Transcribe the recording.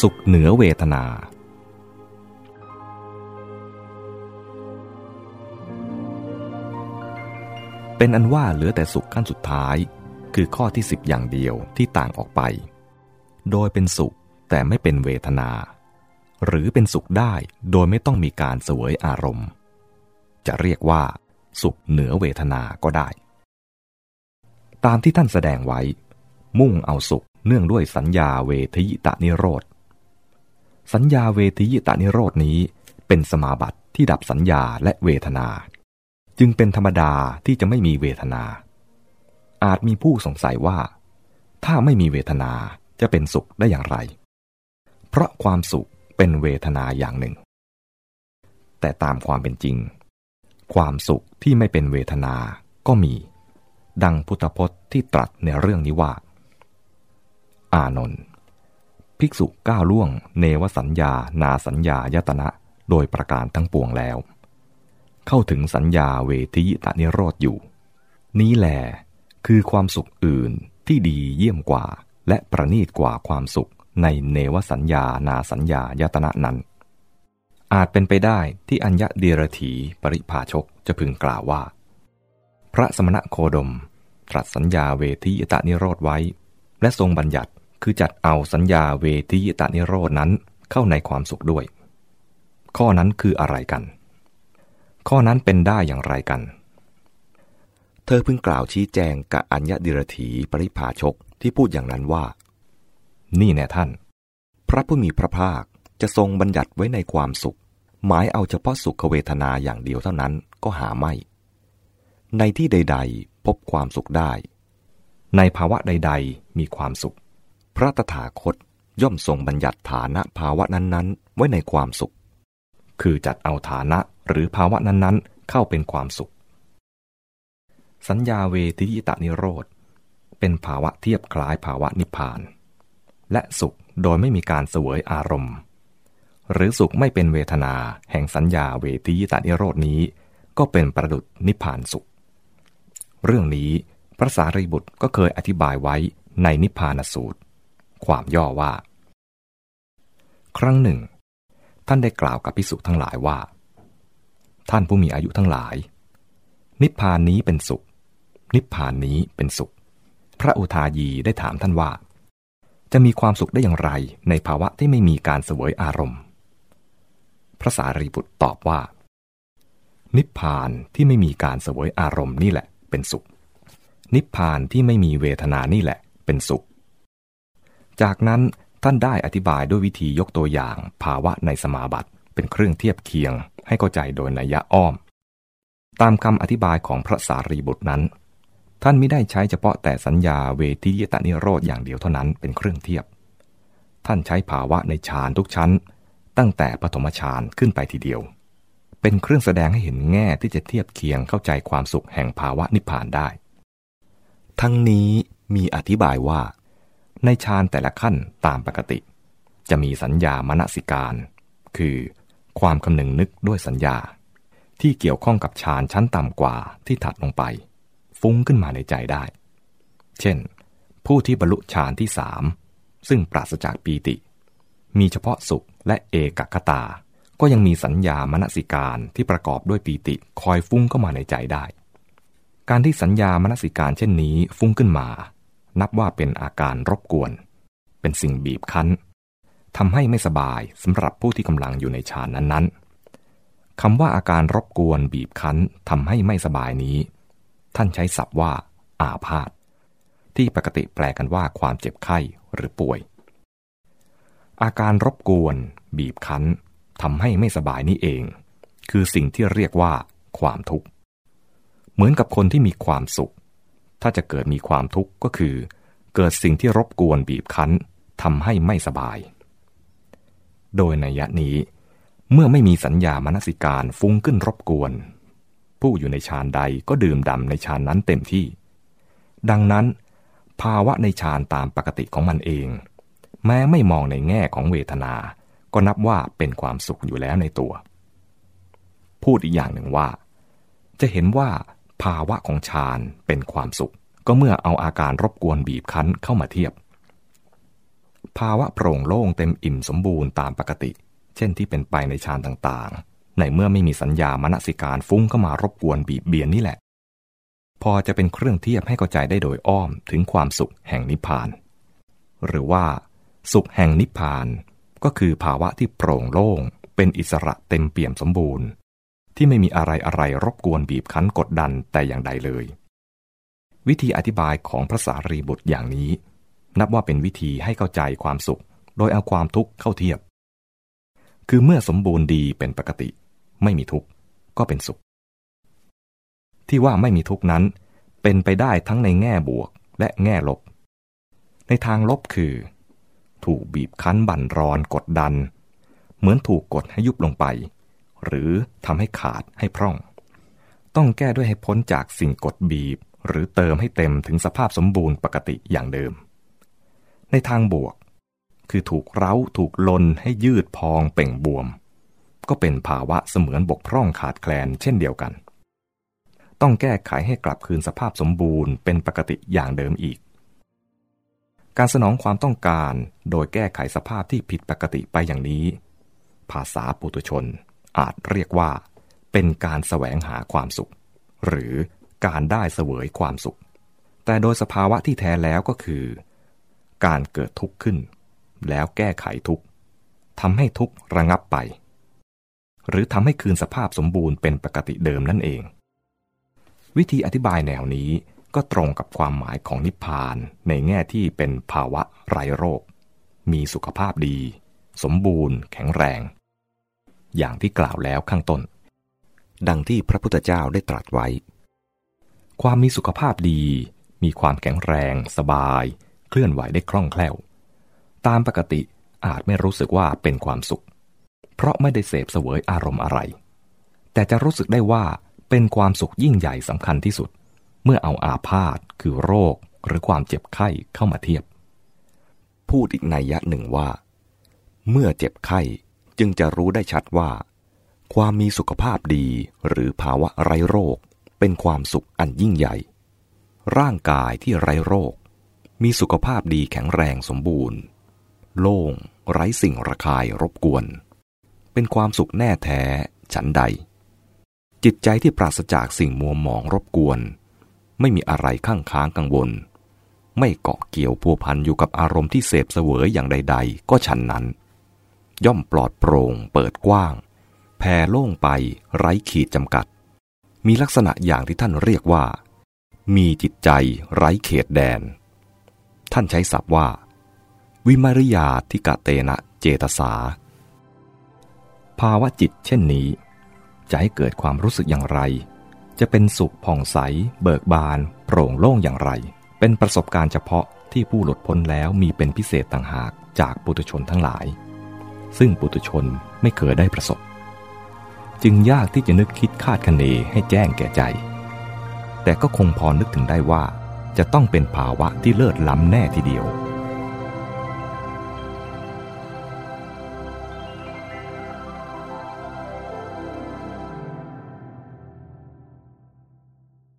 สุขเหนือเวทนา เป็นอันว่าเหลือแต่สุขขั้นสุดท้าย คือข้อที่สิบอย่างเดียวที่ต่างออกไป โดยเป็นสุขแต่ไม่เป็นเวทนา หรือเป็นสุขได้โดยไม่ต้องมีการเสวยอารมณ์ จะเรียกว่าสุขเหนือเวทนาก็ได้ ตามที่ท่านแสดงไว้ มุ่งเอาสุขเนื่องด้วยสัญญาเวทยิตานิโรธ สัญญาเวทียิตานิโรธนี้ เป็นสมาบัติที่ดับสัญญาและเวทนา จึงเป็นธรรมดาที่จะไม่มีเวทนา อาจมีผู้สงสัยว่า ถ้าไม่มีเวทนาจะเป็นสุขได้อย่างไร เพราะความสุขเป็นเวทนาอย่างหนึ่ง แต่ตามความเป็นจริง ความสุขที่ไม่เป็นเวทนาก็มี ดังพุทธพจน์ที่ตรัสในเรื่องนี้ว่า อานนท์ ภิกษุก้าวล่วง เนวสัญญา นาสัญญายตนะ โดยประการทั้งปวงแล้ว เข้าถึงสัญญาเวทียตานิโรธอยู่ นี้แหลคือความสุขอื่นที่ดีเยี่ยมกว่า และประณีตกว่าความสุขในเนวสัญญา นาสัญญายตนะนั้น อาจเป็นไปได้ที่อัญญเดียรถีปริภาชกจะพึงกล่าวว่า พระสมณะโคดม ตรัสสัญญาเวทียตานิโรธไว้ และทรงบัญญัติ คือจัดเอาสัญญาเวทียตานิโรดนั้นเข้าในความสุขด้วย ข้อนั้นคืออะไรกัน ข้อนั้นเป็นได้อย่างไรกัน เธอเพิ่งกล่าวชี้แจงกับอัญญดิรถีปริภาชกที่พูดอย่างนั้นว่า นี่แน่ท่าน พระผู้มีพระภาคจะทรงบัญญัติไว้ในความสุข หมายเอาเฉพาะสุขเวทนาอย่างเดียวเท่านั้นก็หาไม่ ในที่ใด ๆ พบความสุขได้ ในภาวะใด ๆ มีความสุข พระตถาคตย่อมทรงบัญญัติฐานะภาวะนั้นๆ ไว้ในความสุข คือจัดเอาฐานะหรือภาวะนั้นๆ เข้าเป็นความสุข สัญญาเวทิยตานิโรธ เป็นภาวะเทียบคล้ายภาวะนิพพาน และสุขโดยไม่มีการเสวยอารมณ์ หรือสุขไม่เป็นเวทนาแห่งสัญญาเวทิยตานิโรธนี้ ก็เป็นประดุษนิพพานสุข เรื่องนี้พระสารีบุตรก็เคยอธิบายไว้ในนิพพานสูตร ความย่อว่า ครั้งหนึ่ง ท่านได้กล่าวกับพิสุทั้งหลายว่า ท่านผู้มีอายุทั้งหลาย นิพพานนี้เป็นสุข นิพพานนี้เป็นสุข พระอุทายีได้ถามท่านว่า จะมีความสุขได้อย่างไรในภาวะที่ไม่มีการเสวยอารมณ์ พระสารีบุตรตอบว่า นิพพานที่ไม่มีการเสวยอารมณ์นี่แหละ เป็นสุขนิพพานที่ไม่มีเวทนานี่แหละ เป็นสุข จากนั้นท่านได้อธิบายด้วยวิธียกตัวอย่างภาวะในสมาบัติเป็นเครื่องเทียบเคียง ให้เข้าใจโดยนัยยะอ้อม ตามคำอธิบายของพระสารีบุตรนั้น ท่านไม่ได้ใช้เฉพาะแต่สัญญาเวทียตานิโรธอย่างเดียวเท่านั้นเป็นเครื่องเทียบ ท่านใช้ภาวะในฌานทุกชั้น ตั้งแต่ปฐมฌานขึ้นไปทีเดียว เป็นเครื่องแสดงให้เห็นแง่ที่จะเทียบเคียงเข้าใจความสุขแห่งภาวะนิพพานได้ ทั้งนี้มีอธิบายว่า ในฌานแต่ละขั้นตามปกติ จะมีสัญญามณสิการ คือความคำนึงนึกด้วยสัญญา ที่เกี่ยวข้องกับฌานชั้นต่ำกว่าที่ถัดลงไป ฟุ้งขึ้นมาในใจได้ เช่น ผู้ที่บรรลุฌานที่สามซึ่งปราศจากปีติ มีเฉพาะสุขและเอกคตา ก็ยังมีสัญญามณสิการที่ประกอบด้วยปีติคอยฟุ้งเข้ามาในใจได้ การที่สัญญามณสิการเช่นนี้ฟุ้งขึ้นมา นับว่าเป็นอาการรบกวน เป็นสิ่งบีบคั้นทำให้ไม่สบายสำหรับผู้ที่กำลังอยู่ในฌานนั้นๆคำว่าอาการรบกวนบีบคั้นทำให้ไม่สบายนี้ ท่านใช้ศัพท์ว่า อาพาธที่ปกติแปลกันว่าความเจ็บไข้หรือป่วย อาการรบกวน บีบคั้นทำให้ไม่สบายนี้เอง คือสิ่งที่เรียกว่า ความทุกข์ เหมือนกับคนที่มีความสุข ถ้าจะเกิดมีความทุกข์ก็คือ เกิดสิ่งที่รบกวนบีบคั้นทำให้ไม่สบาย โดยในยะนี้ เมื่อไม่มีสัญญามนสิการฟุ้งขึ้นรบกวน ผู้อยู่ในฌานใดก็ดื่มด่ำในฌานนั้นเต็มที่ ดังนั้น ภาวะในฌานตามปกติของมันเอง แม้ไม่มองในแง่ของเวทนา ก็นับว่าเป็นความสุขอยู่แล้วในตัว พูดอีกอย่างหนึ่งว่า จะเห็นว่า ภาวะของฌานเป็นความสุข ก็เมื่อเอาอาการรบกวนบีบคั้นเข้ามาเทียบ ภาวะโปร่งโล่งเต็มอิ่มสมบูรณ์ตามปกติ เช่นที่เป็นไปในฌานต่างๆ ในเมื่อไม่มีสัญญามนสิการฟุ้งเข้ามารบกวนบีบเบียนนี่แหละ พอจะเป็นเครื่องเทียบให้เข้าใจได้โดยอ้อมถึงความสุขแห่งนิพพาน หรือว่าสุขแห่งนิพพานก็คือภาวะที่โปร่งโล่ง เป็นอิสระเต็มเปี่ยมสมบูรณ์ ที่ไม่มีอะไรอะไรรบกวนบีบคั้นกดดันแต่อย่างใดเลย วิธีอธิบายของพระสารีบุตรอย่างนี้ นับว่าเป็นวิธีให้เข้าใจความสุข โดยเอาความทุกข์เข้าเทียบ คือเมื่อสมบูรณ์ดีเป็นปกติ ไม่มีทุกข์ก็เป็นสุข ที่ว่าไม่มีทุกข์นั้น เป็นไปได้ทั้งในแง่บวกและแง่ลบ ในทางลบคือ ถูกบีบคั้นบั่นรอนกดดัน เหมือนถูกกดให้ยุบลงไป หรือทำให้ขาดให้พร่อง ต้องแก้ด้วยให้พ้นจากสิ่งกดบีบ หรือเติมให้เต็มถึงสภาพสมบูรณ์ปกติอย่างเดิม ในทางบวก คือถูกเร้าถูกลนให้ยืดพองเป่งบวม ก็เป็นภาวะเสมือนบกพร่องขาดแคลนเช่นเดียวกัน ต้องแก้ไขให้กลับคืนสภาพสมบูรณ์เป็นปกติอย่างเดิมอีกการสนองความต้องการโดยแก้ไขสภาพที่ผิดปกติไปอย่างนี้ ภาษาปุถุชน อาจเรียกว่า เป็นการแสวงหาความสุข หรือการได้เสวยความสุข แต่โดยสภาวะที่แท้แล้วก็คือ การเกิดทุกข์ขึ้น แล้วแก้ไขทุกข์ทำให้ทุกข์ระงับไป หรือทำให้คืนสภาพสมบูรณ์เป็นปกติเดิมนั่นเอง วิธีอธิบายแนวนี้ก็ตรงกับความหมายของนิพพานในแง่ที่เป็นภาวะไร้โรค มีสุขภาพดี สมบูรณ์ แข็งแรง อย่างที่กล่าวแล้วข้างต้น ดังที่พระพุทธเจ้าได้ตรัสไว้ ความมีสุขภาพดี มีความแข็งแรง สบาย เคลื่อนไหวได้คล่องแคล่ว ตามปกติอาจไม่รู้สึกว่าเป็นความสุข เพราะไม่ได้เสพเสวยอารมณ์อะไร แต่จะรู้สึกได้ว่าเป็นความสุขยิ่งใหญ่สำคัญที่สุด เมื่อเอาอาพาธคือโรคหรือความเจ็บไข้เข้ามาเทียบ พูดอีกในยะหนึ่งว่า เมื่อเจ็บไข้ จึงจะรู้ได้ชัดว่า ความมีสุขภาพดีหรือภาวะไร้โรค เป็นความสุขอันยิ่งใหญ่ ร่างกายที่ไร้โรค มีสุขภาพดีแข็งแรงสมบูรณ์ โล่งไร้สิ่งระคายรบกวน เป็นความสุขแน่แท้ฉันใด จิตใจที่ปราศจากสิ่งมัวหมองรบกวน ไม่มีอะไรข้างค้างกังวล ไม่เกาะเกี่ยวพัวพันอยู่กับอารมณ์ที่เสพเสวยอย่างใด ๆ ก็ฉันนั้น ย่อมปลอดโปร่งเปิดกว้าง แผ่โล่งไปไร้ขีดจำกัด มีลักษณะอย่างที่ท่านเรียกว่า มีจิตใจไร้เขตแดน ท่านใช้ศัพท์ว่า วิมริยาทิกะเตนะเจตสา ภาวะจิตเช่นนี้ จะให้เกิดความรู้สึกอย่างไร จะเป็นสุขผ่องใส เบิกบาน โปร่งโล่งอย่างไร เป็นประสบการณ์เฉพาะที่ผู้หลุดพ้นแล้วมีเป็นพิเศษต่างหากจากปุถุชนทั้งหลาย ซึ่งปุถุชนไม่เคยได้ประสบ จึงยากที่จะนึกคิดคาดคะเนให้แจ้งแก่ใจ แต่ก็คงพอนึกถึงได้ว่าจะต้องเป็นภาวะที่เลิศล้ำแน่ทีเดียว